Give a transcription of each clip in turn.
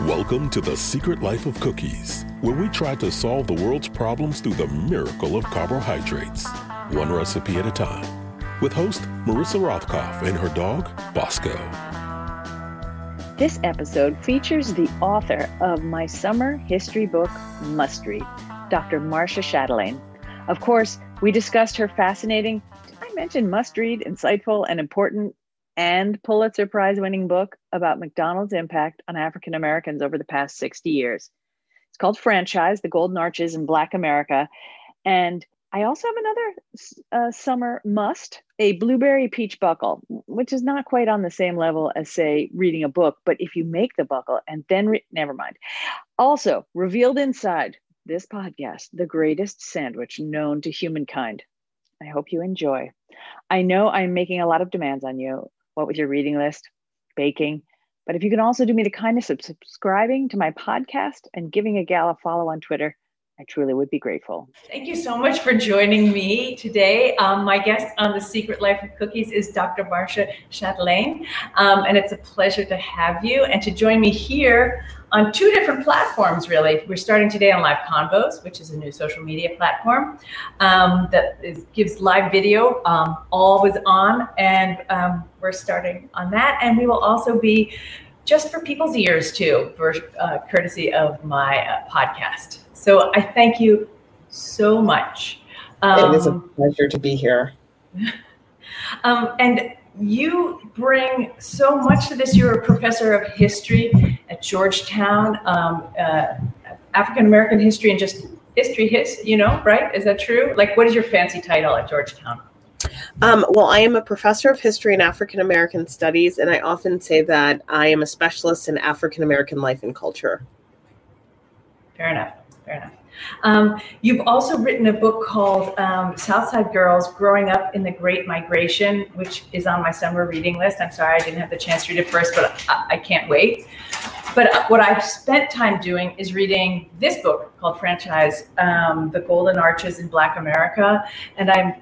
Welcome to The Secret Life of Cookies, where we try to solve the world's problems through the miracle of carbohydrates, one recipe at a time. With host Marissa Rothkopf and her dog, Bosco. This episode features the author of my summer history book, Must Read, Dr. Marcia Chatelain. Of course, we discussed her fascinating, did I mention must read, insightful, and important and Pulitzer Prize winning book about McDonald's impact on African Americans over the past 60 years. It's called Franchise The Golden Arches in Black America. And I also have another uh, summer must a blueberry peach buckle, which is not quite on the same level as, say, reading a book. But if you make the buckle and then, re- never mind. Also, revealed inside this podcast, the greatest sandwich known to humankind. I hope you enjoy. I know I'm making a lot of demands on you, what with your reading list, baking. But if you can also do me the kindness of subscribing to my podcast and giving a gal a follow on Twitter, I truly would be grateful. Thank you so much for joining me today. Um, my guest on The Secret Life of Cookies is Dr. Marcia Chatelain. Um, and it's a pleasure to have you and to join me here on two different platforms, really. We're starting today on Live Convos, which is a new social media platform um, that is, gives live video um, always on. And um, we're starting on that. And we will also be just for people's ears, too, for uh, courtesy of my uh, podcast. So I thank you so much. Um, it is a pleasure to be here. um, and you bring so much to this. You're a professor of history at Georgetown, um, uh, African American history, and just history. His, you know, right? Is that true? Like, what is your fancy title at Georgetown? Um, well, I am a professor of history and African American studies, and I often say that I am a specialist in African American life and culture. Fair enough. Fair enough. Um, you've also written a book called um, Southside Girls Growing Up in the Great Migration, which is on my summer reading list. I'm sorry I didn't have the chance to read it first, but I, I can't wait. But what I've spent time doing is reading this book called Franchise um, The Golden Arches in Black America. And I'm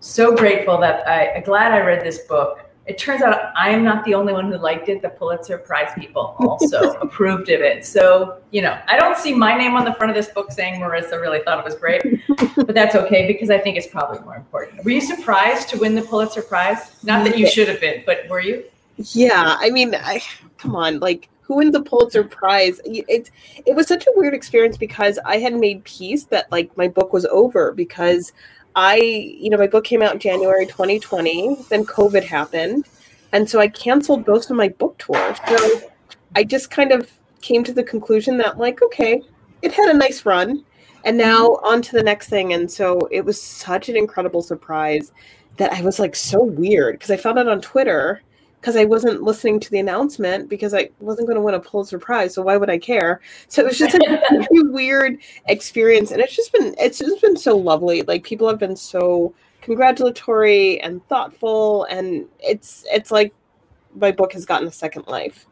so grateful that I'm glad I read this book it turns out I am not the only one who liked it. The Pulitzer Prize people also approved of it. So, you know, I don't see my name on the front of this book saying Marissa really thought it was great, but that's okay because I think it's probably more important. Were you surprised to win the Pulitzer Prize? Not that you should have been, but were you? Yeah. I mean, I, come on, like, who wins the Pulitzer Prize? It, it was such a weird experience because I had made peace that, like, my book was over because I, you know, my book came out in January 2020, then COVID happened. And so I canceled most of my book tours. So I just kind of came to the conclusion that, like, okay, it had a nice run. And now on to the next thing. And so it was such an incredible surprise that I was like so weird because I found out on Twitter because I wasn't listening to the announcement because I wasn't going to win a Pulitzer Prize, so why would I care? So it was just a weird experience, and it's just been it's just been so lovely. Like people have been so congratulatory and thoughtful, and it's it's like my book has gotten a second life.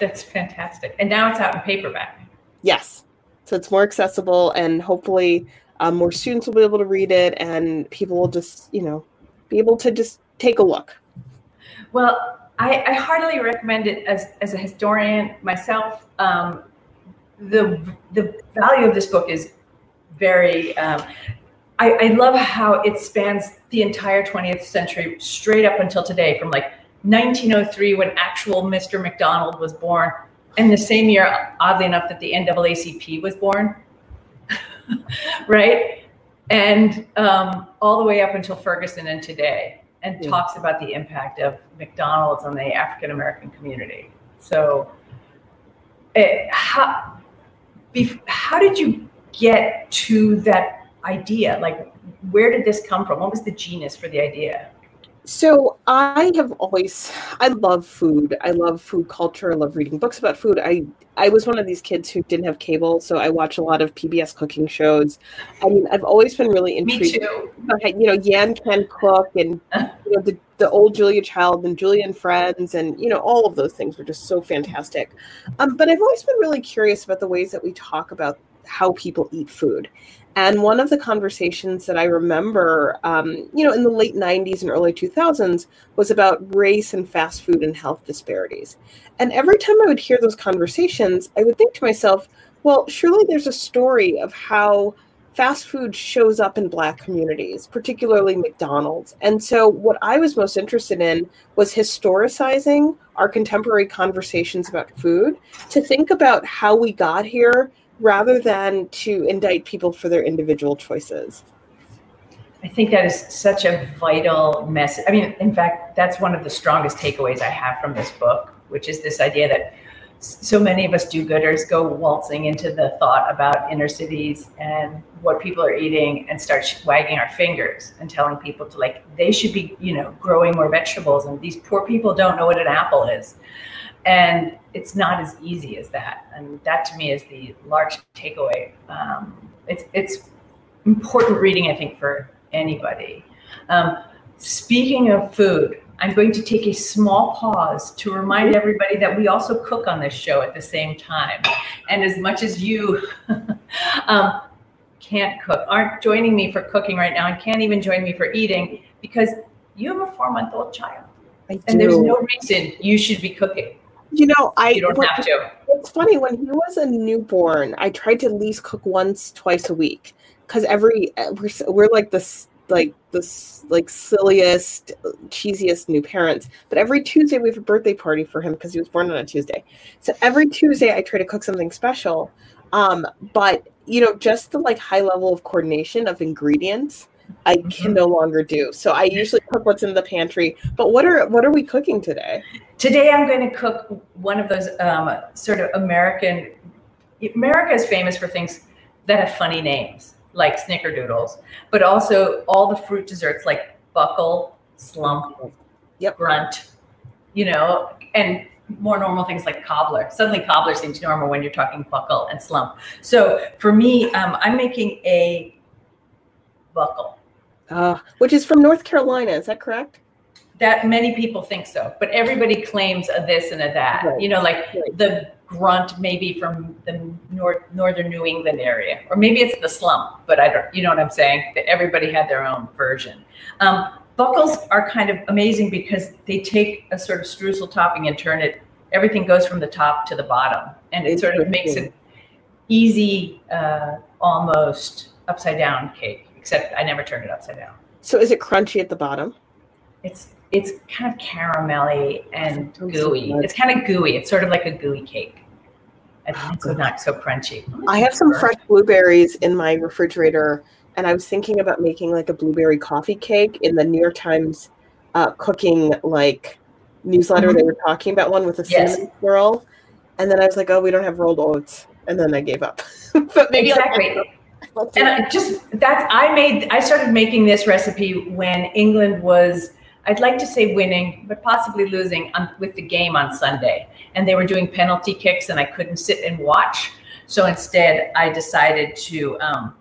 That's fantastic, and now it's out in paperback. Yes, so it's more accessible, and hopefully um, more students will be able to read it, and people will just you know be able to just take a look. Well, I, I heartily recommend it as, as a historian myself. Um, the, the value of this book is very, um, I, I love how it spans the entire 20th century straight up until today, from like 1903 when actual Mr. McDonald was born, and the same year, oddly enough, that the NAACP was born, right? And um, all the way up until Ferguson and today and yeah. talks about the impact of McDonald's on the African American community. So, it, eh, how how did you get to that idea? Like, where did this come from? What was the genius for the idea? So I have always I love food. I love food culture. I love reading books about food. I I was one of these kids who didn't have cable, so I watch a lot of PBS cooking shows. I mean, I've always been really intrigued. Me too. By, you know, Yan Can Cook and you know, the the old Julia Child and Julia and Friends and you know all of those things were just so fantastic. Um, but I've always been really curious about the ways that we talk about how people eat food And one of the conversations that I remember, um, you know, in the late 90s and early 2000s was about race and fast food and health disparities. And every time I would hear those conversations, I would think to myself, well, surely there's a story of how fast food shows up in Black communities, particularly McDonald's. And so, what I was most interested in was historicizing our contemporary conversations about food to think about how we got here rather than to indict people for their individual choices. I think that is such a vital message. I mean, in fact, that's one of the strongest takeaways I have from this book, which is this idea that so many of us do-gooders go waltzing into the thought about inner cities and what people are eating and start wagging our fingers and telling people to like they should be you know growing more vegetables and these poor people don't know what an apple is and it's not as easy as that. And that to me is the large takeaway. Um, it's it's important reading i think for anybody. Um, speaking of food i'm going to take a small pause to remind everybody that we also cook on this show at the same time. And as much as you um, can't cook aren't joining me for cooking right now and can't even join me for eating because you have a four month old child and there's no reason you should be cooking you know, I you don't when, have to. It's funny when he was a newborn, I tried to at least cook once, twice a week because every we're, we're like this like this like silliest cheesiest new parents. But every tuesday we have a birthday party for him because he was born on a tuesday. So every tuesday i try to cook something special. Um but you know just the like high level of coordination of ingredients I can mm-hmm. no longer do. So I usually cook what's in the pantry. But what are what are we cooking today? Today I'm going to cook one of those um, sort of American. America is famous for things that have funny names, like snickerdoodles, but also all the fruit desserts like buckle, slump, yep. grunt, you know, and more normal things like cobbler. Suddenly, cobbler seems normal when you're talking buckle and slump. So for me, um, I'm making a buckle uh, which is from North Carolina. Is that correct? That many people think so, but everybody claims a this and a that. Right. You know, like right. the grunt maybe from the north northern New England area, or maybe it's the slump. But I don't. You know what I'm saying? That everybody had their own version. Um, buckles are kind of amazing because they take a sort of streusel topping and turn it. Everything goes from the top to the bottom, and it sort of makes it easy, uh, almost upside down cake except I never turned it upside down. So is it crunchy at the bottom? It's it's kind of caramelly and gooey. It's kind of gooey. It's sort of like a gooey cake. It's oh, not so crunchy. I have some fresh blueberries in my refrigerator, and I was thinking about making like a blueberry coffee cake in the New York Times uh, cooking like newsletter. Mm-hmm. They were talking about one with a cinnamon yes. swirl, and then I was like, oh, we don't have rolled oats, and then I gave up. but maybe exactly. Like, and I just that's I made I started making this recipe when England was I'd like to say winning, but possibly losing on, with the game on Sunday. And they were doing penalty kicks, and I couldn't sit and watch. So instead, I decided to um,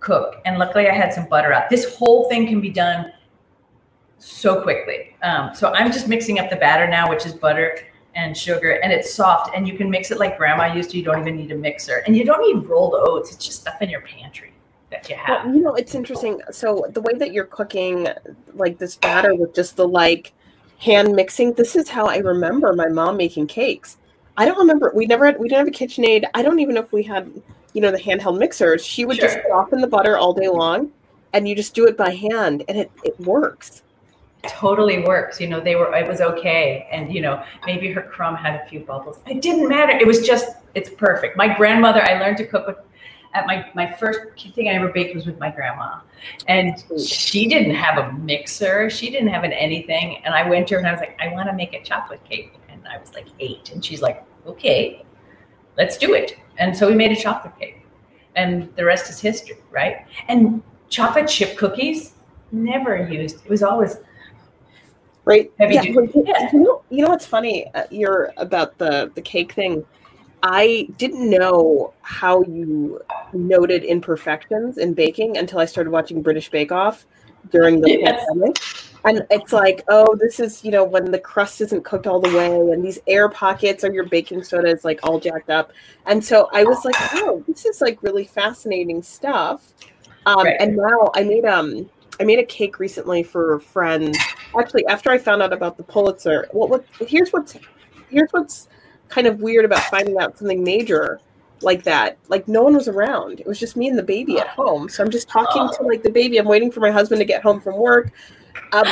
cook. And luckily, I had some butter out. This whole thing can be done so quickly. Um, so I'm just mixing up the batter now, which is butter and sugar and it's soft and you can mix it like grandma used to you don't even need a mixer and you don't need rolled oats it's just stuff in your pantry that you have. well, you know it's interesting so the way that you're cooking like this batter with just the like hand mixing this is how i remember my mom making cakes. I don't remember we never had we didn't have a kitchenaid i don't even know if we had you know the handheld mixers she would sure. just soften the butter all day long and you just do it by hand and it, it works totally works. You know, they were, it was okay. And, you know, maybe her crumb had a few bubbles. It didn't matter. It was just, it's perfect. My grandmother, I learned to cook with, at my, my first thing I ever baked was with my grandma. And she didn't have a mixer. She didn't have an anything. And I went to her and I was like, I want to make a chocolate cake. And I was like eight. And she's like, okay, let's do it. And so we made a chocolate cake. And the rest is history, right? And chocolate chip cookies, never used. It was always right? yeah, yeah. You, know, you know what's funny? Uh, you're about the the cake thing. I didn't know how you noted imperfections in baking until I started watching British Bake Off during the yes. pandemic. and it's like, oh, this is you know when the crust isn't cooked all the way, and these air pockets or your baking soda is like all jacked up. And so I was like, oh, this is like really fascinating stuff. Um, Right. And now I made um I made a cake recently for friends. Actually, after I found out about the Pulitzer, what what here's what's here's what's kind of weird about finding out something major like that. Like no one was around. It was just me and the baby at home. So I'm just talking to like the baby. I'm waiting for my husband to get home from work. Um,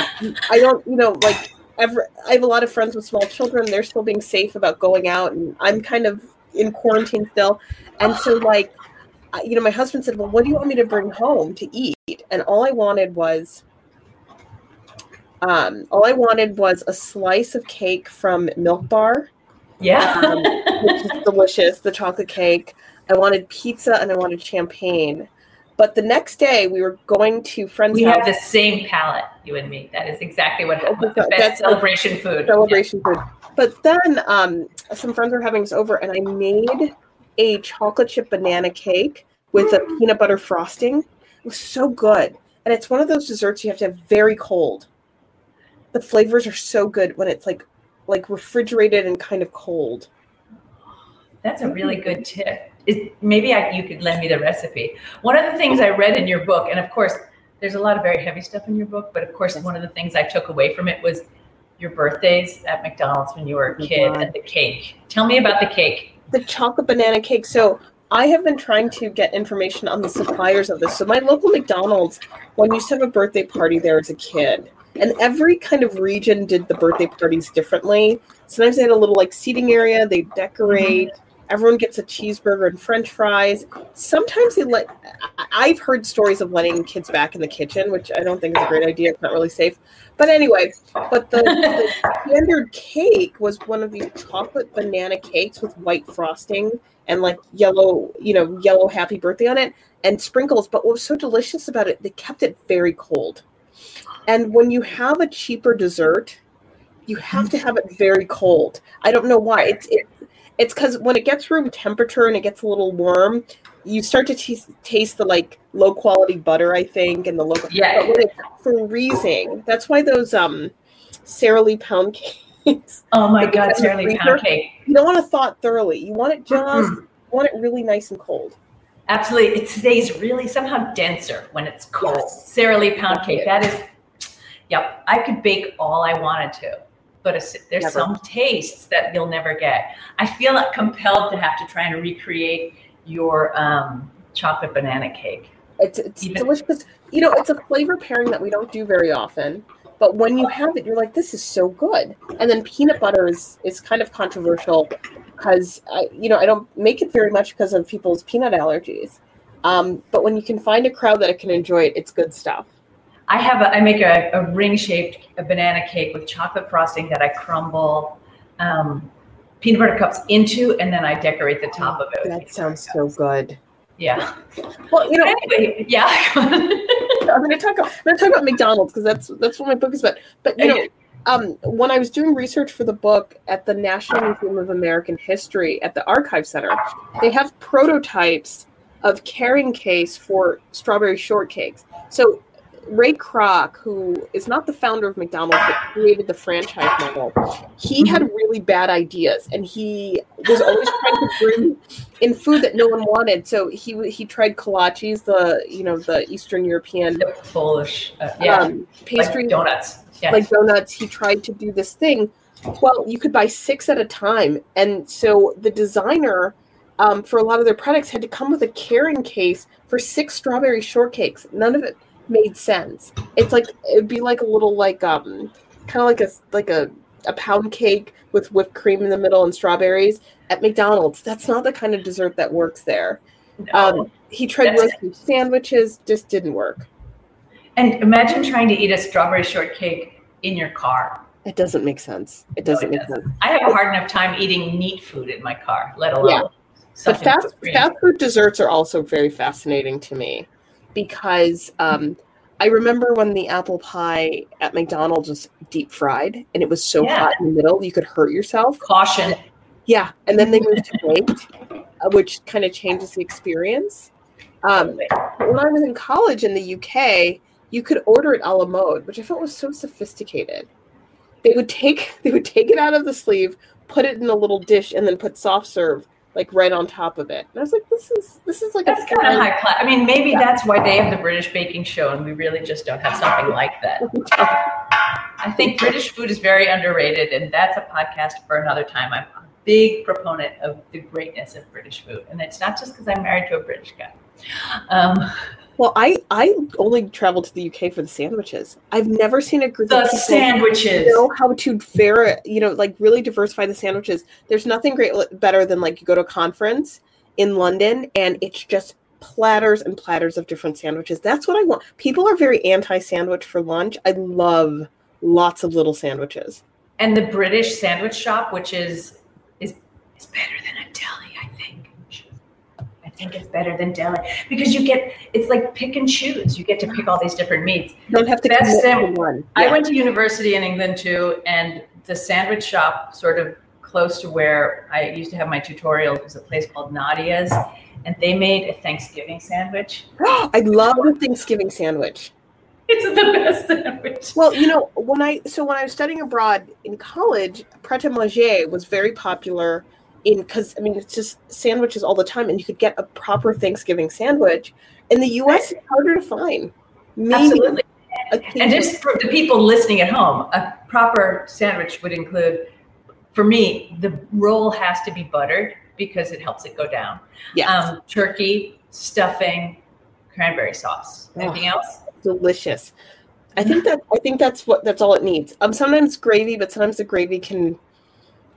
I don't, you know, like ever. I have a lot of friends with small children. They're still being safe about going out, and I'm kind of in quarantine still. And so, like, you know, my husband said, "Well, what do you want me to bring home to eat?" And all I wanted was, um, all I wanted was a slice of cake from Milk Bar Yeah. um, which is delicious, the chocolate cake. I wanted pizza and I wanted champagne. But the next day we were going to friends' we house have the same palate, you and me. That is exactly what the so best that's- celebration food. celebration food. But then um, some friends were having us over and I made a chocolate chip banana cake with a peanut butter frosting. It was so good. And it's one of those desserts you have to have very cold. The flavors are so good when it's like like refrigerated and kind of cold. That's a really good tip. It, maybe I, you could lend me the recipe. One of the things I read in your book, and of course, there's a lot of very heavy stuff in your book, but of course, one of the things I took away from it was your birthdays at McDonald's when you were a Oh kid and the cake. Tell me about the cake. The chocolate banana cake. So I have been trying to get information on the suppliers of this. So my local McDonald's, when used to have a birthday party there as a kid. And every kind of region did the birthday parties differently. Sometimes they had a little like seating area, they decorate. Everyone gets a cheeseburger and french fries. Sometimes they let I've heard stories of letting kids back in the kitchen, which I don't think is a great idea. It's not really safe. But anyway, but the, the standard cake was one of these chocolate banana cakes with white frosting and like yellow, you know, yellow happy birthday on it and sprinkles. But what was so delicious about it, they kept it very cold. And when you have a cheaper dessert, you have to have it very cold. I don't know why. It's it, it's because when it gets room temperature and it gets a little warm, you start to taste, taste the like low quality butter, I think, and the low. Yeah. But when it's freezing, that's why those um, Sara Lee pound cakes. Oh my God, it's in the Sara Lee freezer? pound cake. You don't want to thaw it thoroughly. You want it just. You want it really nice and cold. Absolutely. It stays really somehow denser when it's cold. Yes. Sara Lee pound cake. That is, yep. I could bake all I wanted to, but it's, there's Never. some tastes that you'll never get. I feel compelled to have to try and recreate your um, chocolate banana cake. It's it's Even- delicious. You know, it's a flavor pairing that we don't do very often. But when you have it, you're like, this is so good. And then peanut butter is is kind of controversial because I, you know, I don't make it very much because of people's peanut allergies. Um, but when you can find a crowd that can enjoy it, it's good stuff. I have a, I make a, a ring shaped banana cake with chocolate frosting that I crumble um, peanut butter cups into, and then I decorate the top of it. That sounds so good. Yeah. Well, you know, Anyway, yeah. I'm going to talk. About, I'm going to talk about McDonald's because that's that's what my book is about. But you know, um, when I was doing research for the book at the National Museum of American History at the Archive Center, they have prototypes of carrying case for strawberry shortcakes. So Ray Kroc, who is not the founder of McDonald's but created the franchise model, he had really bad ideas, and he was always trying to bring in food that no one wanted. So he he tried kolaches, the you know the Eastern European the Polish, uh, yeah, um, pastry like donuts. Yeah. like donuts. He tried to do this thing. Well, you could buy six at a time, and so the designer um, for a lot of their products had to come with a carrying case for six strawberry shortcakes. None of it made sense. It's like it'd be like a little like um kind of like a like a a pound cake with whipped cream in the middle and strawberries at McDonald's. That's not the kind of dessert that works there. No. Um, he tried That's- roasting sandwiches, just didn't work. and imagine trying to eat a strawberry shortcake in your car. It doesn't make sense. It doesn't it make sense. I have a hard enough time eating neat food in my car, let alone Yeah. But fast fast food desserts are also very fascinating to me because um, I remember when the apple pie at McDonald's was deep fried and it was so Yeah. hot in the middle you could hurt yourself. Caution. Yeah, and then they moved to baked, uh, which kind of changes the experience. Um, when I was in college in the UK, you could order it a la mode, which I felt was so sophisticated. They would take they would take it out of the sleeve, put it in a little dish, and then put soft serve like right on top of it. And I was like, this is this is like that's kind of high class. I mean, maybe yeah. that's why they have the British baking show, and we really just don't have something like that. I think British food is very underrated, and that's a podcast for another time. I'm a big proponent of the greatness of British food, and it's not just because I'm married to a British guy. Um, well, I I only traveled to the UK for the sandwiches. I've never seen a group the of sandwiches know how to fare, you know, like really diversify the sandwiches. There's nothing great better than like you go to a conference in London and it's just platters and platters of different sandwiches. That's what I want. People are very anti-sandwich for lunch. I love lots of little sandwiches. And the British sandwich shop, which is is is better than a deli think it's better than deli because you get it's like pick and choose. You get to pick all these different meats. You don't have to Best to one. Yeah. I went to university in England too, and the sandwich shop sort of close to where I used to have my tutorials was a place called Nadia's, and they made a Thanksgiving sandwich. I love a Thanksgiving sandwich. It's the best sandwich. Well, you know, when I so when I was studying abroad in college, Pret a Manger was very popular in because I mean it's just sandwiches all the time, and you could get a proper Thanksgiving sandwich. In the U.S., it's harder to find. Maybe Absolutely. And just for the people listening at home, a proper sandwich would include, for me, the roll has to be buttered because it helps it go down. Yes. Um, turkey, stuffing, cranberry sauce. Anything oh, else? Delicious. I think that I think that's what that's all it needs. Um, sometimes gravy, but sometimes the gravy can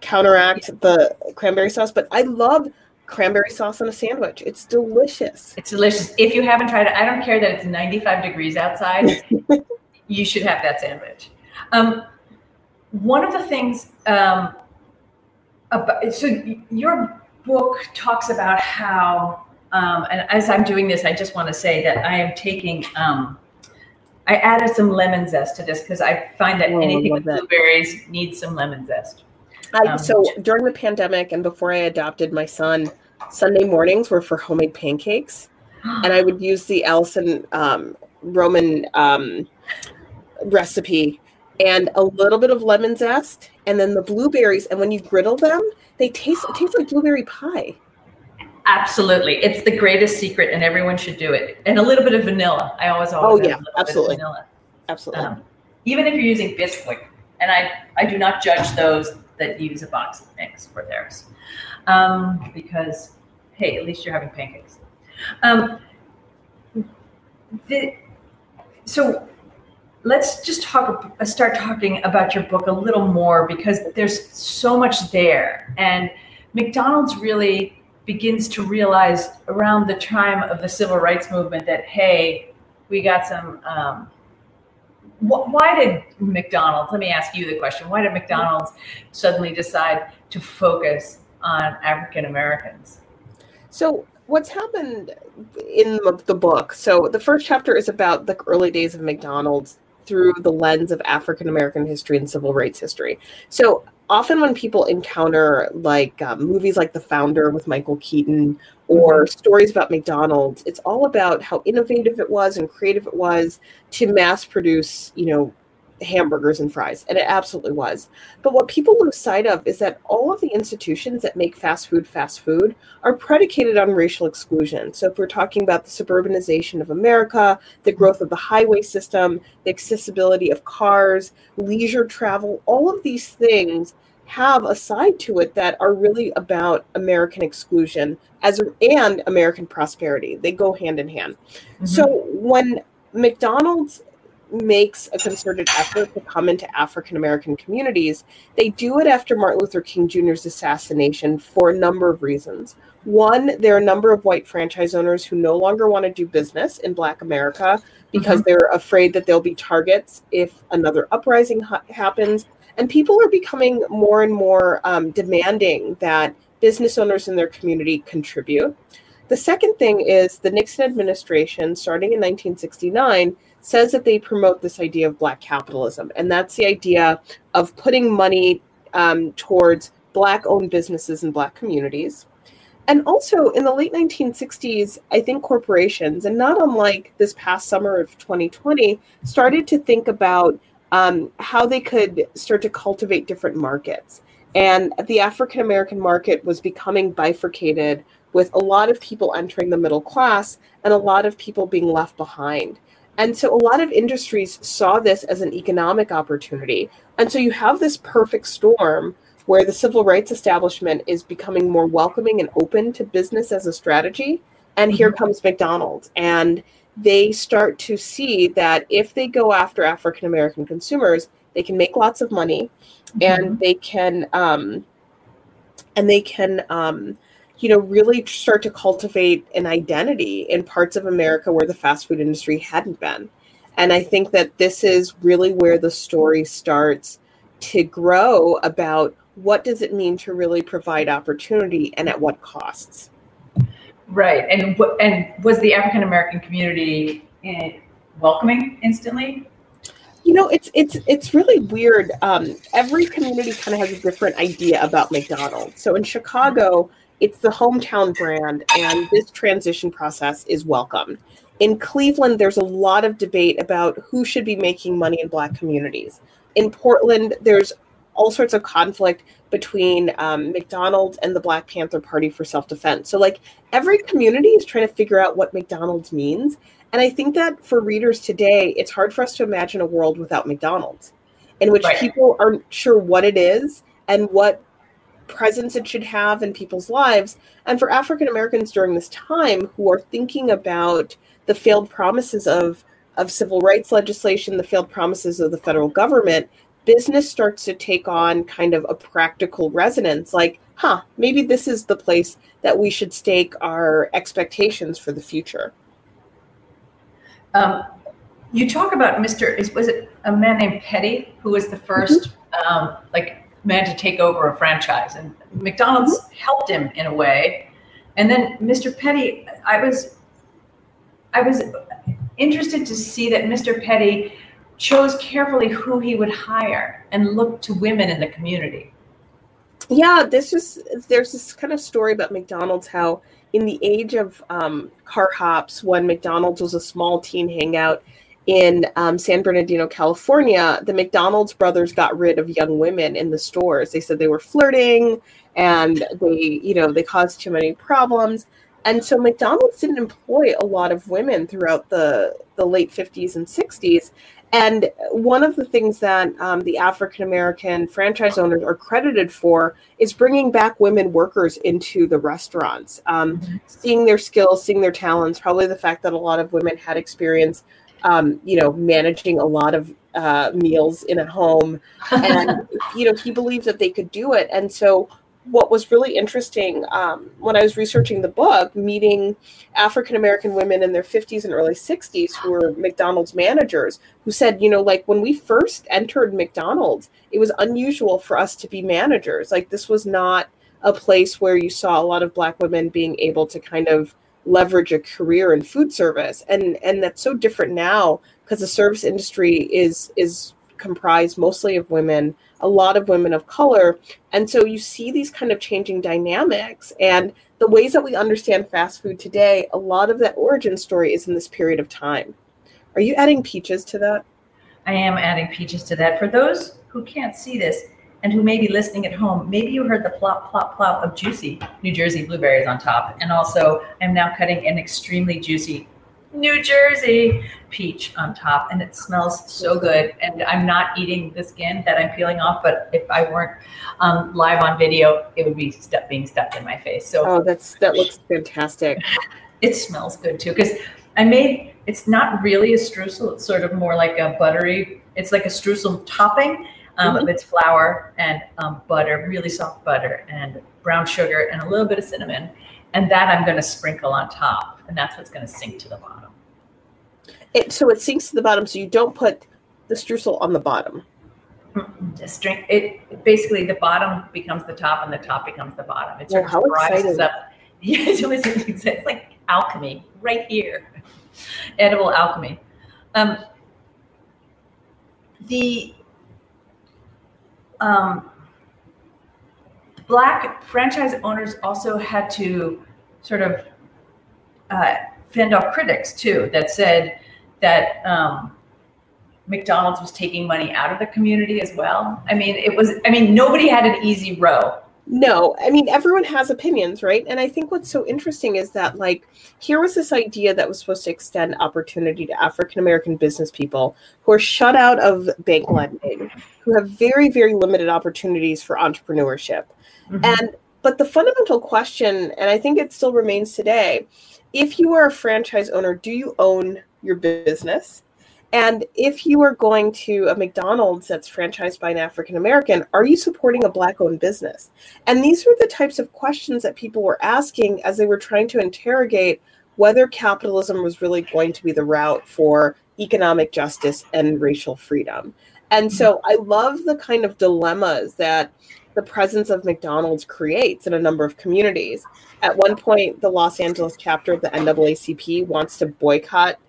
counteract the cranberry sauce. But I love cranberry sauce on a sandwich. It's delicious. It's delicious. If you haven't tried it, I don't care that it's 95 degrees outside. you should have that sandwich. Um, one of the things, um, about, so your book talks about how, um, and as I'm doing this, I just want to say that I am taking, um, I added some lemon zest to this because I find that oh, anything with that. blueberries needs some lemon zest. I, um, so during the pandemic and before I adopted my son, Sunday mornings were for homemade pancakes, and I would use the Alison um, Roman um, recipe and a little bit of lemon zest, and then the blueberries. And when you griddle them, they taste it tastes like blueberry pie. Absolutely, it's the greatest secret, and everyone should do it. And a little bit of vanilla. I always always oh yeah, absolutely, vanilla. Absolutely. Um, even if you're using Bisquick, and I I do not judge those that use a box mix for theirs. Um, because, hey, at least you're having pancakes. Um, the, so let's just talk, start talking about your book a little more because there's so much there. And McDonald's really begins to realize around the time of the civil rights movement that, hey, we got some um, why did McDonald's, let me ask you the question, why did McDonald's suddenly decide to focus on African Americans? So, what's happened in the book? So, the first chapter is about the early days of McDonald's through the lens of African American history and civil rights history. So, often when people encounter like um, movies like The Founder with Michael Keaton or mm-hmm. stories about McDonald's, it's all about how innovative it was and creative it was to mass produce, you know, hamburgers and fries. And it absolutely was. But what people lose sight of is that all of the institutions that make fast food fast food are predicated on racial exclusion. So if we're talking about the suburbanization of America, the growth of the highway system, the accessibility of cars, leisure travel, all of these things have a side to it that are really about American exclusion as and American prosperity. They go hand in hand. Mm-hmm. So when McDonald's makes a concerted effort to come into African American communities, they do it after Martin Luther King Jr.'s assassination for a number of reasons. One, there are a number of white franchise owners who no longer want to do business in Black America because mm-hmm. they're afraid that they'll be targets if another uprising ha- happens and people are becoming more and more um, demanding that business owners in their community contribute. The second thing is the Nixon administration, starting in 1969, says that they promote this idea of black capitalism. And that's the idea of putting money um, towards black owned businesses and black communities. and also in the late 1960s, I think corporations, and not unlike this past summer of 2020, started to think about um, how they could start to cultivate different markets. And the African American market was becoming bifurcated with a lot of people entering the middle class and a lot of people being left behind. And so a lot of industries saw this as an economic opportunity. And so you have this perfect storm where the civil rights establishment is becoming more welcoming and open to business as a strategy. And here mm-hmm. comes McDonald's. And they start to see that if they go after African American consumers, they can make lots of money mm-hmm. and they can um, and they can um, you know really start to cultivate an identity in parts of America where the fast food industry hadn't been. And I think that this is really where the story starts to grow about what does it mean to really provide opportunity and at what costs. Right, and and was the African American community eh, welcoming instantly? You know, it's it's it's really weird. Um, every community kind of has a different idea about McDonald's. So in Chicago, it's the hometown brand, and this transition process is welcome. In Cleveland, there's a lot of debate about who should be making money in Black communities. In Portland, there's all sorts of conflict between um, McDonald's and the Black Panther Party for self defense. So, like, every community is trying to figure out what McDonald's means. And I think that for readers today, it's hard for us to imagine a world without McDonald's, in which right. people aren't sure what it is and what presence it should have in people's lives. And for African Americans during this time who are thinking about the failed promises of, of civil rights legislation, the failed promises of the federal government, business starts to take on kind of a practical resonance like huh maybe this is the place that we should stake our expectations for the future um, you talk about mr is was it a man named petty who was the 1st mm-hmm. um, like man to take over a franchise and mcdonald's mm-hmm. helped him in a way and then mr petty i was i was interested to see that mr petty chose carefully who he would hire and looked to women in the community. Yeah, this is there's this kind of story about McDonald's how in the age of um, car hops, when McDonald's was a small teen hangout in um, San Bernardino, California, the McDonald's brothers got rid of young women in the stores. They said they were flirting and they, you know, they caused too many problems. And so McDonald's didn't employ a lot of women throughout the, the late 50s and 60s. And one of the things that um, the African American franchise owners are credited for is bringing back women workers into the restaurants, um, mm-hmm. seeing their skills, seeing their talents. Probably the fact that a lot of women had experience, um, you know, managing a lot of uh, meals in a home, and you know, he believed that they could do it. And so what was really interesting um, when I was researching the book, meeting African American women in their 50s and early 60s who were McDonald's managers, who said, you know, like when we first entered McDonald's, it was unusual for us to be managers. Like this was not a place where you saw a lot of Black women being able to kind of leverage a career in food service, and and that's so different now because the service industry is is comprised mostly of women a lot of women of color. And so you see these kind of changing dynamics and the ways that we understand fast food today, a lot of that origin story is in this period of time. Are you adding peaches to that? I am adding peaches to that. For those who can't see this and who may be listening at home, maybe you heard the plop, plop, plop of juicy New Jersey blueberries on top. And also, I'm now cutting an extremely juicy New Jersey peach on top, and it smells so good. And I'm not eating the skin that I'm peeling off, but if I weren't um, live on video, it would be stuck, being stuck in my face. So oh, that's that looks fantastic. It smells good too because I made it's not really a streusel. It's sort of more like a buttery. It's like a streusel topping. Um, mm-hmm. It's flour and um, butter, really soft butter, and brown sugar, and a little bit of cinnamon and that I'm going to sprinkle on top, and that's what's going to sink to the bottom. It, so it sinks to the bottom, so you don't put the streusel on the bottom. Just drink it. Basically, the bottom becomes the top, and the top becomes the bottom. It sort well, of rises up. Yeah, it's, it's like alchemy right here, edible alchemy. Um, the um, black franchise owners also had to sort of uh, fend off critics too that said that um, McDonald's was taking money out of the community as well. I mean, it was. I mean, nobody had an easy row. No, I mean everyone has opinions, right? And I think what's so interesting is that like here was this idea that was supposed to extend opportunity to African American business people who are shut out of bank lending, who have very very limited opportunities for entrepreneurship. Mm-hmm. And but the fundamental question and I think it still remains today, if you are a franchise owner, do you own your business? And if you are going to a McDonald's that's franchised by an African American, are you supporting a Black owned business? And these were the types of questions that people were asking as they were trying to interrogate whether capitalism was really going to be the route for economic justice and racial freedom. And so mm-hmm. I love the kind of dilemmas that the presence of McDonald's creates in a number of communities. At one point, the Los Angeles chapter of the NAACP wants to boycott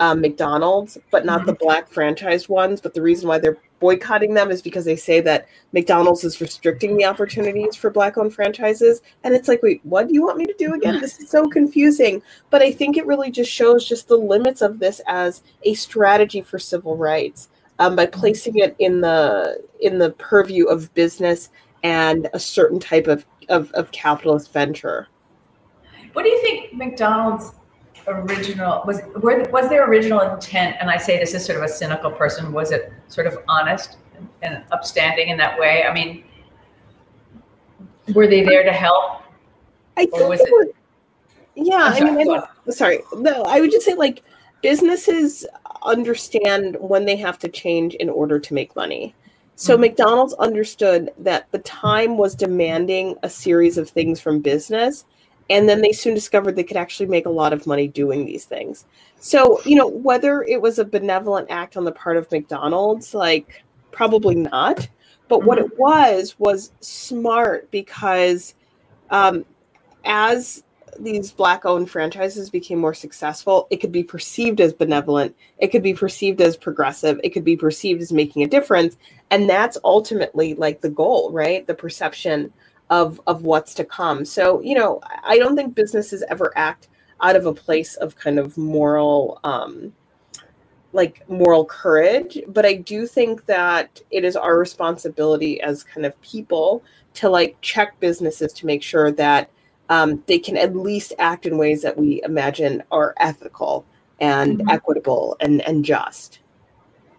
um, McDonald's, but not mm-hmm. the black franchised ones. But the reason why they're boycotting them is because they say that McDonald's is restricting the opportunities for black owned franchises. And it's like, wait, what do you want me to do again? This is so confusing. But I think it really just shows just the limits of this as a strategy for civil rights um, by placing it in the in the purview of business and a certain type of, of, of capitalist venture. What do you think McDonald's original was where was their original intent and i say this as sort of a cynical person was it sort of honest and upstanding in that way? I mean were they there to help? I think was it, were, yeah sorry, i mean I sorry no i would just say like businesses understand when they have to change in order to make money. So mm-hmm. mcdonald's understood that the time was demanding a series of things from business and then they soon discovered they could actually make a lot of money doing these things. So you know whether it was a benevolent act on the part of mcdonald's like probably not. But mm-hmm. what it was was smart because um, as these black owned franchises became more successful it could be perceived as benevolent it could be perceived as progressive it could be perceived as making a difference. And that's ultimately like the goal right? The perception of of what's to come. So, you know, I don't think businesses ever act out of a place of kind of moral um like moral courage, but I do think that it is our responsibility as kind of people to like check businesses to make sure that um, they can at least act in ways that we imagine are ethical and mm-hmm. equitable and and just.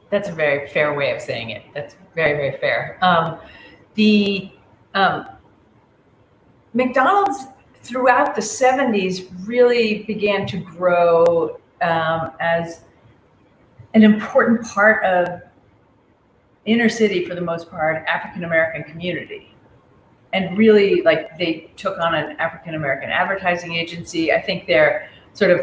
That's a very fair way of saying it. That's very very fair. Um, the um, McDonald's throughout the 70s really began to grow um, as an important part of inner city for the most part african american community. And really like they took on an african american advertising agency. I think they're sort of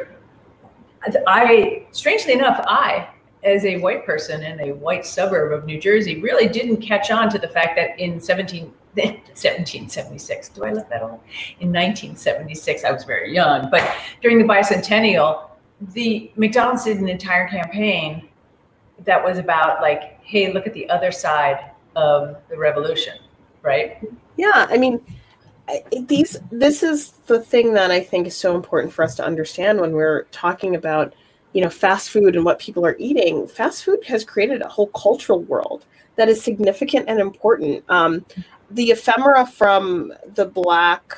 i strangely enough i as a white person in a white suburb of new jersey really didn't catch on to the fact that in 17 1776. Do I look that old? In 1976, I was very young, but during the bicentennial, the McDonald's did an entire campaign that was about like, hey, look at the other side of the revolution, right? Yeah, I mean, these this is the thing that I think is so important for us to understand when we're talking about you know fast food and what people are eating. Fast food has created a whole cultural world that is significant and important. Um, the ephemera from the black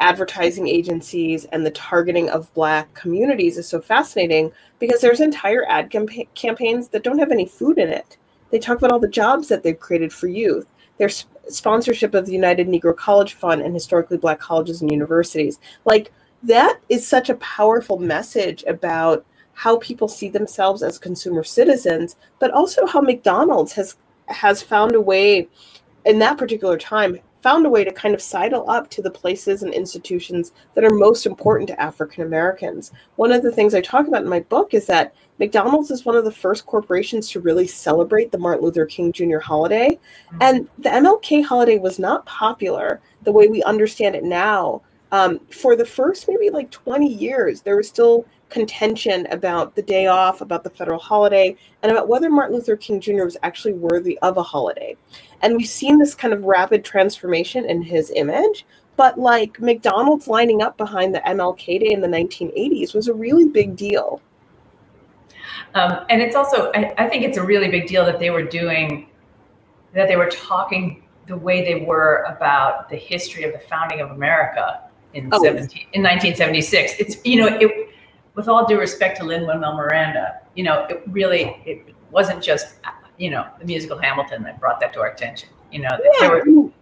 advertising agencies and the targeting of black communities is so fascinating because there's entire ad campa- campaigns that don't have any food in it. They talk about all the jobs that they've created for youth. There's sponsorship of the United Negro College Fund and historically black colleges and universities. Like that is such a powerful message about how people see themselves as consumer citizens, but also how McDonald's has has found a way in that particular time found a way to kind of sidle up to the places and institutions that are most important to African Americans. One of the things I talk about in my book is that McDonald's is one of the first corporations to really celebrate the Martin Luther King Jr. holiday. Mm-hmm. And the MLK holiday was not popular the way we understand it now. Um, for the first maybe like 20 years, there was still contention about the day off, about the federal holiday, and about whether Martin Luther King Jr. was actually worthy of a holiday. And we've seen this kind of rapid transformation in his image. But like McDonald's lining up behind the MLK Day in the 1980s was a really big deal. Um, and it's also, I, I think it's a really big deal that they were doing, that they were talking the way they were about the history of the founding of America in oh. 17 in 1976. It's you know it with all due respect to Lin Manuel Miranda, you know it really it wasn't just you know the musical Hamilton that brought that to our attention. You know yeah. there were.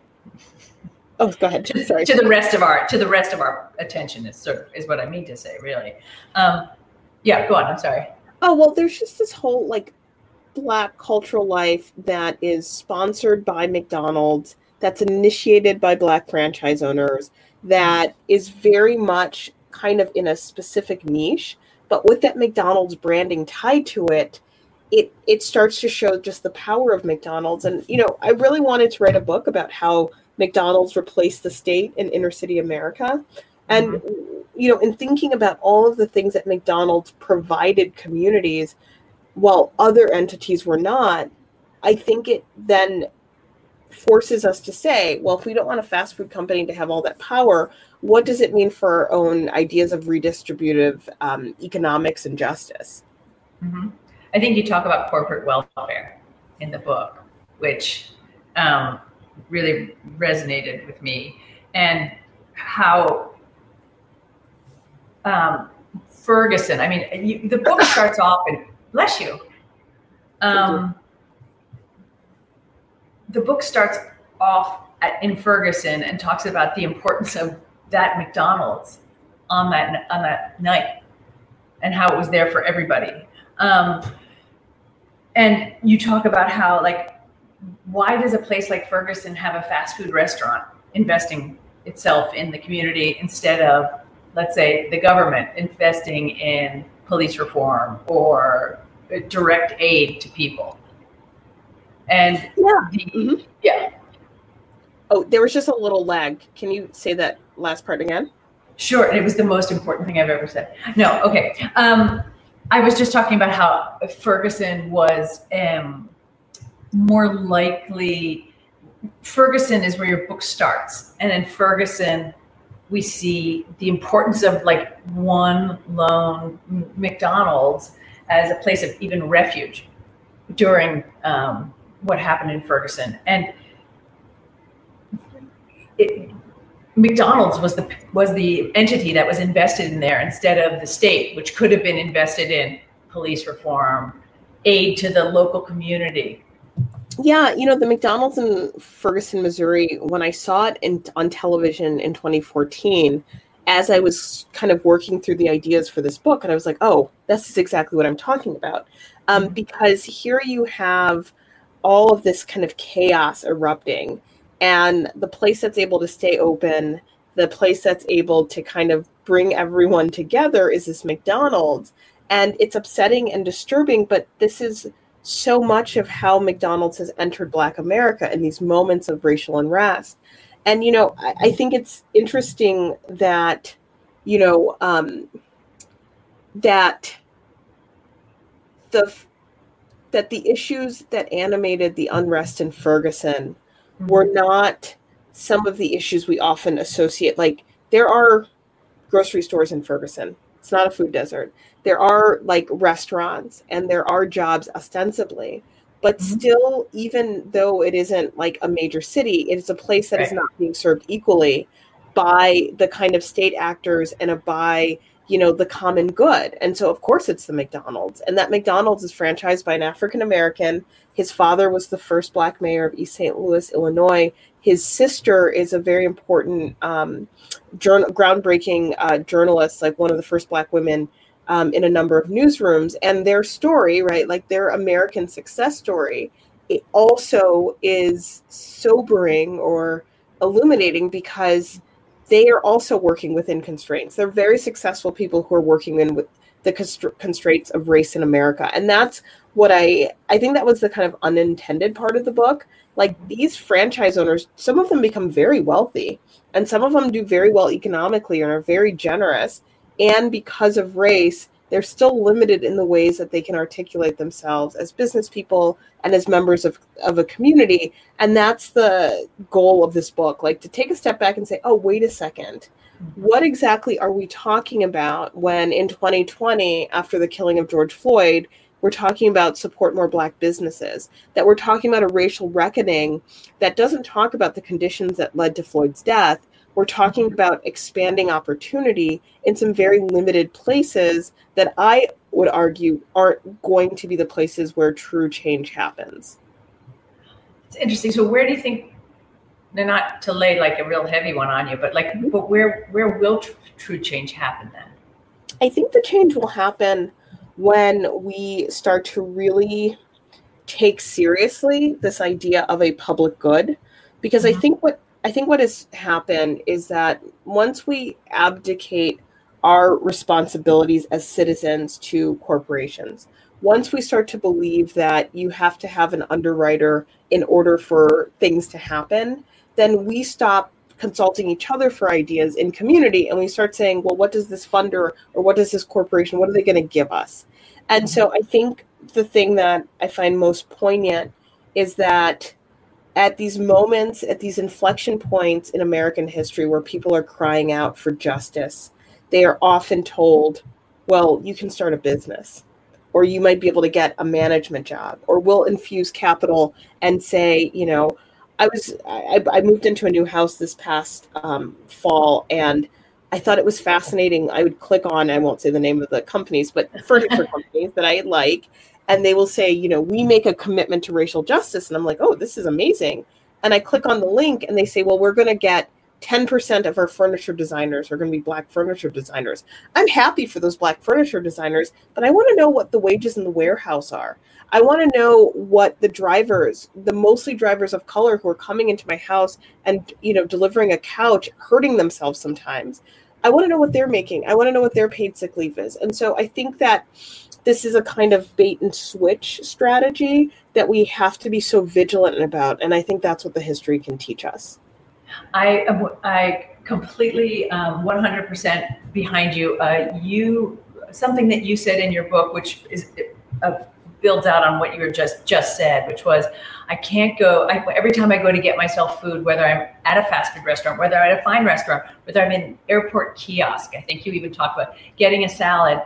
Oh, go ahead. To, Sorry. To the rest of our to the rest of our attention is sort of is what I mean to say, really. Um, yeah, go on. I'm sorry. Oh well, there's just this whole like black cultural life that is sponsored by McDonald's, that's initiated by black franchise owners, that is very much kind of in a specific niche, but with that McDonald's branding tied to it, it it starts to show just the power of McDonald's. And you know, I really wanted to write a book about how McDonald's replaced the state in inner city America. And mm-hmm. you know, in thinking about all of the things that McDonald's provided communities, while other entities were not, I think it then forces us to say, well, if we don't want a fast food company to have all that power, what does it mean for our own ideas of redistributive um, economics and justice? Mm-hmm. I think you talk about corporate welfare in the book, which um, really resonated with me, and how um, Ferguson. I mean, you, the book starts off and Bless you. Um, the book starts off at, in Ferguson and talks about the importance of that McDonald's on that on that night and how it was there for everybody. Um, and you talk about how like why does a place like Ferguson have a fast food restaurant investing itself in the community instead of let's say the government investing in police reform or direct aid to people. And yeah, the, mm-hmm. yeah. Oh, there was just a little lag. Can you say that last part again? Sure. It was the most important thing I've ever said. No, okay. Um, I was just talking about how Ferguson was um, more likely. Ferguson is where your book starts, and in Ferguson, we see the importance of like one lone McDonald's as a place of even refuge during um, what happened in Ferguson. And it, McDonald's was the was the entity that was invested in there instead of the state, which could have been invested in police reform, aid to the local community. Yeah, you know the McDonald's in Ferguson, Missouri. When I saw it in, on television in 2014, as I was kind of working through the ideas for this book, and I was like, oh, this is exactly what I'm talking about. Um, because here you have all of this kind of chaos erupting, and the place that's able to stay open, the place that's able to kind of bring everyone together is this McDonald's. And it's upsetting and disturbing, but this is so much of how McDonald's has entered Black America in these moments of racial unrest and you know I, I, think it's interesting that you know um, that the that the issues that animated the unrest in Ferguson were not some of the issues we often associate like there are grocery stores in Ferguson it's not a food desert there are like restaurants and there are jobs ostensibly but mm-hmm. still even though it isn't like a major city it is a place that right. is not being served equally by the kind of state actors and a by you know the common good. And so of course it's the mcdonald's. And that mcdonald's is franchised by an african american his father was the first black mayor of east st louis illinois. His sister is a very important um, journal, groundbreaking uh, journalist like one of the first black women um, in a number of newsrooms. And their story right like their american success story it also is sobering or illuminating because they are also working within constraints. They're very successful people who are working in with the constraints of race in america. And that's what i i think that was the kind of unintended part of the book. Like mm-hmm. these franchise owners some of them become very wealthy and some of them do very well economically and are very generous. And because of race they're still limited in the ways that they can articulate themselves as business people and as members of, of a community. And that's the goal of this book, like to take a step back and say, oh, wait a second. Mm-hmm. What exactly are we talking about when in 2020, after the killing of George Floyd, we're talking about support more black businesses, that we're talking about a racial reckoning that doesn't talk about the conditions that led to Floyd's death, we're talking about expanding opportunity in some very limited places that I would argue aren't going to be the places where true change happens. It's interesting. So where do you think not to lay like a real heavy one on you, but like mm-hmm. but where where will tr- true change happen then? I think the change will happen when we start to really take seriously this idea of a public good because mm-hmm. I think what I think what has happened is that once we abdicate our responsibilities as citizens to corporations, once we start to believe that you have to have an underwriter in order for things to happen, then we stop consulting each other for ideas in community and we start saying, well, what does this funder or what does this corporation, what are they going to give us? And mm-hmm. so I think the thing that I find most poignant is that at these moments, at these inflection points in American history where people are crying out for justice, they are often told, well, you can start a business, or you might be able to get a management job, or we'll infuse capital and say, you know, I was I, I moved into a new house this past um, fall, and I thought it was fascinating. I would click on I won't say the name of the companies, but furniture companies that I like, and they will say, you know, we mm. make a commitment to racial justice. And I'm like, oh, this is amazing. And I click on the link and they say, well, we're going to get 10% of our furniture designers are going to be black furniture designers. I'm happy for those black furniture designers, but I want to know what the wages in the warehouse are. I want to know what the drivers, the mostly drivers of color who are coming into my house and, you know, delivering a couch, hurting themselves sometimes. I want to know what they're making. I want to know what their paid sick leave is. And so I think that this is a kind of bait and switch strategy that we have to be so vigilant about. And I think that's what the history can teach us. I, I completely um, 100% behind you. Uh, you something that you said in your book, which is uh, builds out on what you were just just said, which was I can't go. I, every time I go to get myself food, whether I'm at a fast food restaurant, whether I'm at a fine restaurant, whether I'm in airport kiosk, I think you even talked about getting a salad.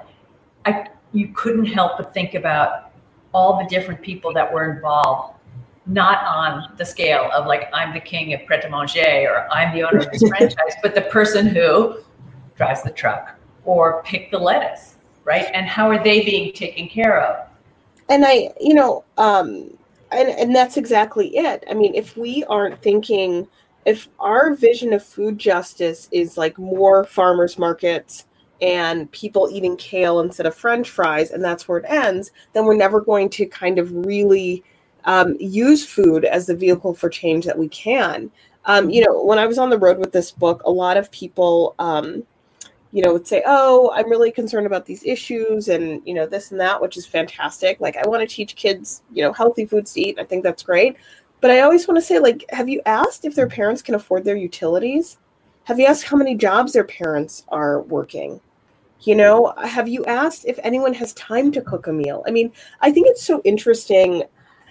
I you couldn't help but think about all the different people that were involved, not on the scale of like I'm the king of Pret a Manger or I'm the owner of this franchise, but the person who drives the truck or pick the lettuce, right? And how are they being taken care of? And I, you know, um, and and that's exactly it. I mean, if we aren't thinking, if our vision of food justice is like more farmers markets and people eating kale instead of french fries and that's where it ends then we're never going to kind of really um, use food as the vehicle for change that we can. Um, you know when i was on the road with this book a lot of people um, you know would say oh i'm really concerned about these issues and you know this and that which is fantastic. Like i want to teach kids you know healthy foods to eat i think that's great. But i always want to say like have you asked if their parents can afford their utilities? Have you asked how many jobs their parents are working you know, have you asked if anyone has time to cook a meal? I mean, I think it's so interesting.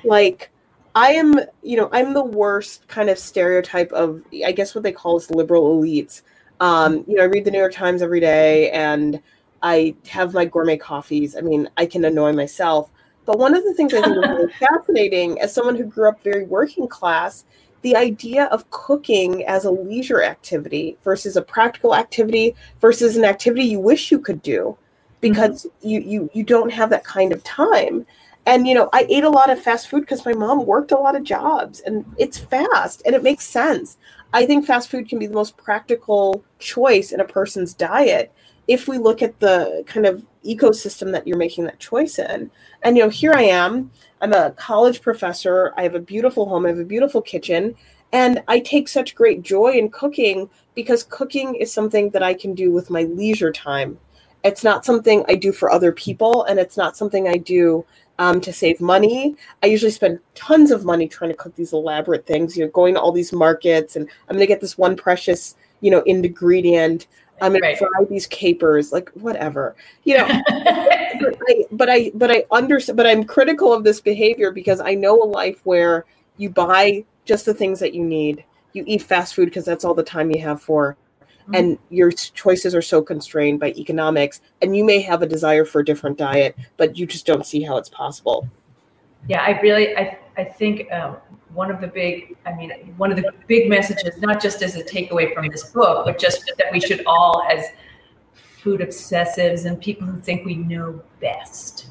Like, I am, you know, I'm the worst kind of stereotype of, I guess, what they call as liberal elites. Um, you know, I read the New York Times every day and I have my gourmet coffees. I mean, I can annoy myself. But one of the things I think is really fascinating as someone who grew up very working class the idea of cooking as a leisure activity versus a practical activity versus an activity you wish you could do because mm-hmm. you you you don't have that kind of time and you know i ate a lot of fast food because my mom worked a lot of jobs and it's fast and it makes sense i think fast food can be the most practical choice in a person's diet if we look at the kind of ecosystem that you're making that choice in and you know here i am I'm a college professor. I have a beautiful home. I have a beautiful kitchen. And I take such great joy in cooking because cooking is something that I can do with my leisure time. It's not something I do for other people, and it's not something I do um, to save money. I usually spend tons of money trying to cook these elaborate things, you know, going to all these markets, and I'm going to get this one precious, you know, ingredient I'm gonna Right. fry these capers, like whatever, you know. but I, but I, but I understand. But I'm critical of this behavior because I know a life where you buy just the things that you need. You eat fast food because that's all the time you have for, and your choices are so constrained by economics. And you may have a desire for a different diet, but you just don't see how it's possible. Yeah, I really, I, I think um, one of the big, I mean, one of the big messages, not just as a takeaway from this book, but just that we should all, as food obsessives and people who think we know best,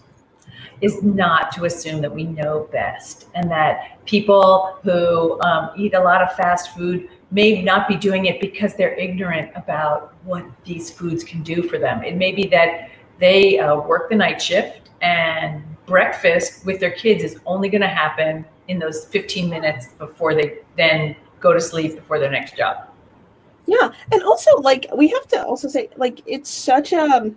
is not to assume that we know best, and that people who um, eat a lot of fast food may not be doing it because they're ignorant about what these foods can do for them. It may be that they uh, work the night shift and breakfast with their kids is only going to happen in those 15 minutes before they then go to sleep before their next job. Yeah, and also like we have to also say like it's such a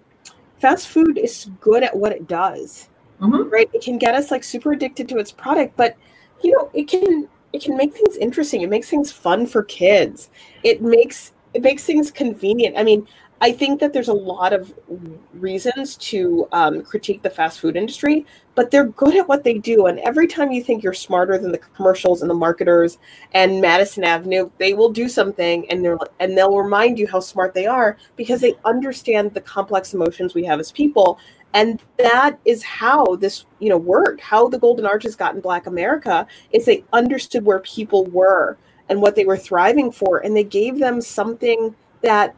fast food is good at what it does, Mhm. right? It can get us like super addicted to its product, but you know it can it can make things interesting. It makes things fun for kids. It makes it makes things convenient. I mean, I think that there's a lot of reasons to um, critique the fast food industry, but they're good at what they do. And every time you think you're smarter than the commercials and the marketers and Madison Avenue, they will do something and they're and they'll remind you how smart they are because they understand the complex emotions we have as people. And that is how this, you know, worked. How the Golden Arches got in Black America is they understood where people were and what they were thriving for, and they gave them something that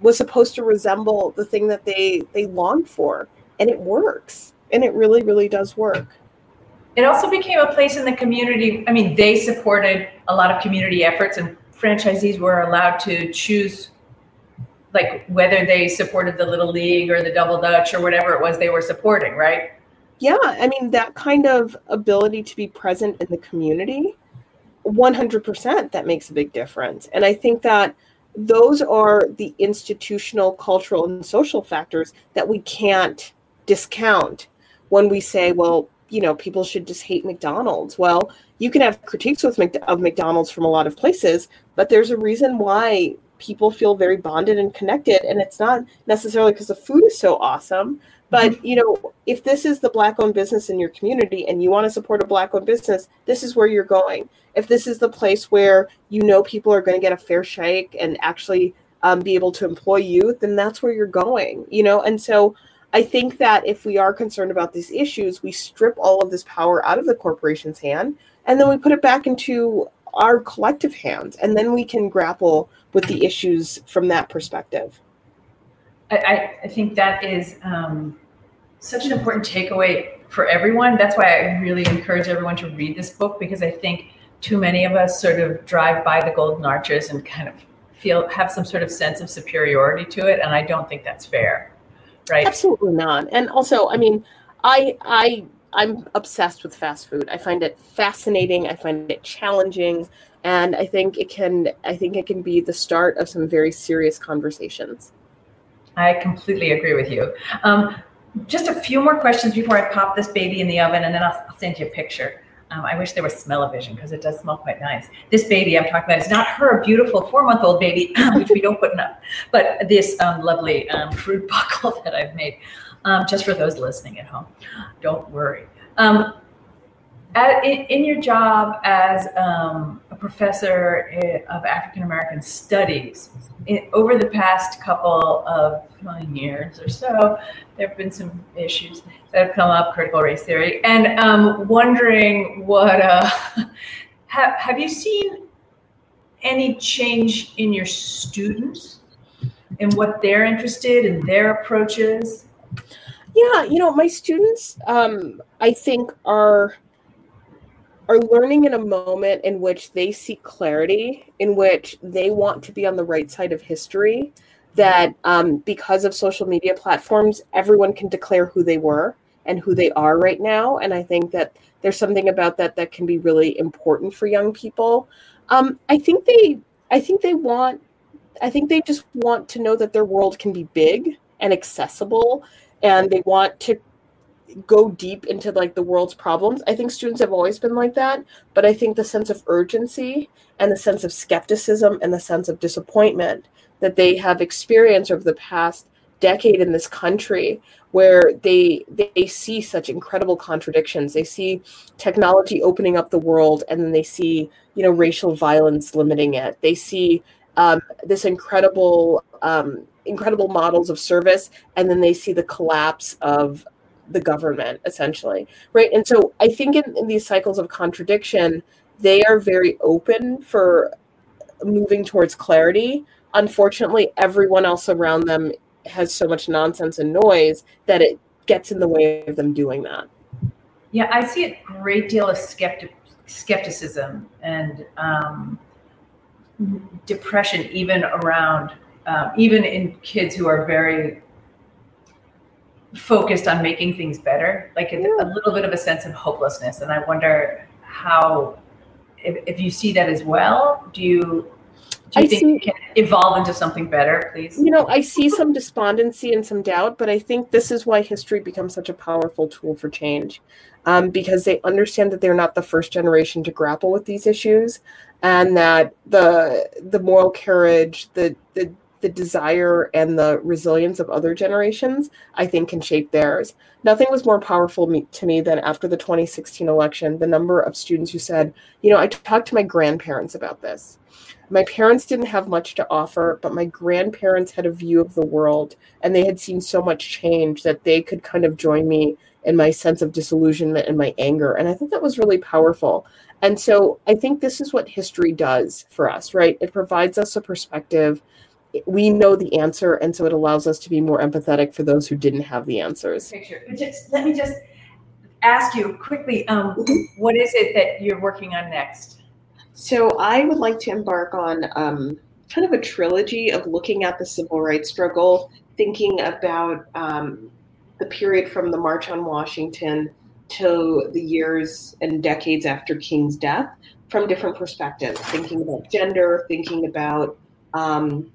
was supposed to resemble the thing that they they longed for, and it works. And it really, really does work. It also became a place in the community. I mean, they supported a lot of community efforts, and franchisees were allowed to choose, like whether they supported the Little League or the Double Dutch or whatever it was they were supporting, right? Yeah, I mean that kind of ability to be present in the community, 100% that makes a big difference. And I think that those are the institutional, cultural and social factors that we can't discount when we say, well, you know, people should just hate McDonald's. Well, you can have critiques with of McDonald's from a lot of places, but there's a reason why people feel very bonded and connected and it's not necessarily because the food is so awesome but you know if this is the black owned business in your community and you want to support a black owned business this is where you're going. If this is the place where you know people are going to get a fair shake and actually um, be able to employ youth then that's where you're going you know? And so i think that if we are concerned about these issues we strip all of this power out of the corporation's hand and then we put it back into our collective hands and then we can grapple with the issues from that perspective I, I, think that is um, such an important takeaway for everyone. That's why I really encourage everyone to read this book because I think too many of us sort of drive by the golden arches and kind of feel have some sort of sense of superiority to it, and I don't think that's fair, right? Absolutely not. And also, I mean, I I I'm obsessed with fast food. I find it fascinating. I find it challenging, and I think it can I think it can be the start of some very serious conversations. I completely agree with you. Um, just a few more questions before I pop this baby in the oven, and then I'll, I'll send you a picture. Um, I wish there was smell-o-vision because it does smell quite nice. This baby I'm talking about is not her beautiful four-month-old baby, which we don't put enough, but this um, lovely um, fruit buckle that I've made. Um, just for those listening at home, don't worry. Um, at, in, in your job as um, a professor of African American studies, in, over the past couple of years or so, there have been some issues that have come up, critical race theory, and um, wondering what uh, have have you seen any change in your students and what they're interested in their approaches? Yeah, you know, my students, um, I think, are are learning in a moment in which they seek clarity, in which they want to be on the right side of history. That um, because of social media platforms, everyone can declare who they were and who they are right now. And I think that there's something about that that can be really important for young people. Um, I think they, I think they want, I think they just want to know that their world can be big and accessible and they want to go deep into like the world's problems. I think students have always been like that, but I think the sense of urgency and the sense of skepticism and the sense of disappointment that they have experienced over the past decade in this country where they they see such incredible contradictions they see technology opening up the world and then they see you know racial violence limiting it they see um, this incredible um, incredible models of service and then they see the collapse of the government essentially right? And so i think in, in these cycles of contradiction they are very open for moving towards clarity. Unfortunately everyone else around them has so much nonsense and noise that it gets in the way of them doing that. Yeah i see a great deal of skeptic skepticism and um, depression even around um, even in kids who are very focused on making things better like a, a, little bit of a sense of hopelessness and i wonder how if, if you see that as well do you do you I think see, it can evolve into something better, please? You know, I see some despondency and some doubt, but I think this is why history becomes such a powerful tool for change, um, because they understand that they're not the first generation to grapple with these issues, and that the the moral courage, the the the desire and the resilience of other generations, I think, can shape theirs. Nothing was more powerful me, to me than after the 2016 election, the number of students who said, you know, I talked to my grandparents about this. My parents didn't have much to offer, but my grandparents had a view of the world and they had seen so much change that they could kind of join me in my sense of disillusionment and my anger. And I think that was really powerful. And so I think this is what history does for us, right? It provides us a perspective. We know the answer, and so it allows us to be more empathetic for those who didn't have the answers. Picture. Just, let me just ask you quickly um, what is it that you're working on next? So I would like to embark on um, kind of a trilogy of looking at the civil rights struggle, thinking about um, the period from the March on Washington to the years and decades after King's death from different perspectives, thinking about gender, thinking about um,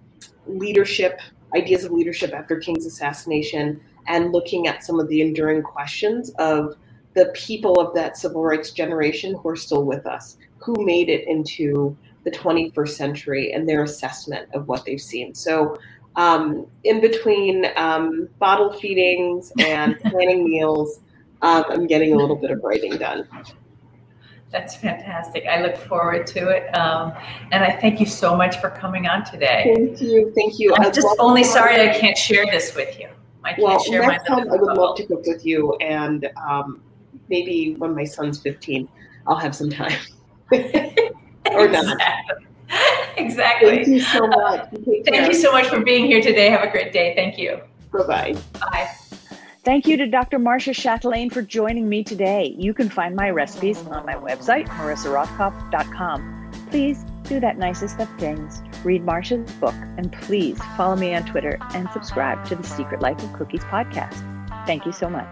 leadership, ideas of leadership after King's assassination, and looking at some of the enduring questions of the people of that civil rights generation who are still with us who made it into the 21st century and their assessment of what they've seen. So, um, in between um, bottle feedings and planning meals, um, I'm getting a little bit of writing done. That's fantastic. I look forward to it. Um, and I thank you so much for coming on today. Thank you. Thank you. I'm just only sorry I can't share this with you. I can't well, share next my time I would love to cook with you. And um, maybe when my son's 15, I'll have some time. or not. Exactly. Thank you so much. Thank you so much for being here today. Have a great day. Thank you. Bye-bye. Bye. Thank you to Dr. Marcia Chatelain for joining me today. You can find my recipes on my website, marissarothkopf.com. Please do that nicest of things. Read Marcia's book, and please follow me on Twitter and subscribe to the Secret Life of Cookies podcast. Thank you so much.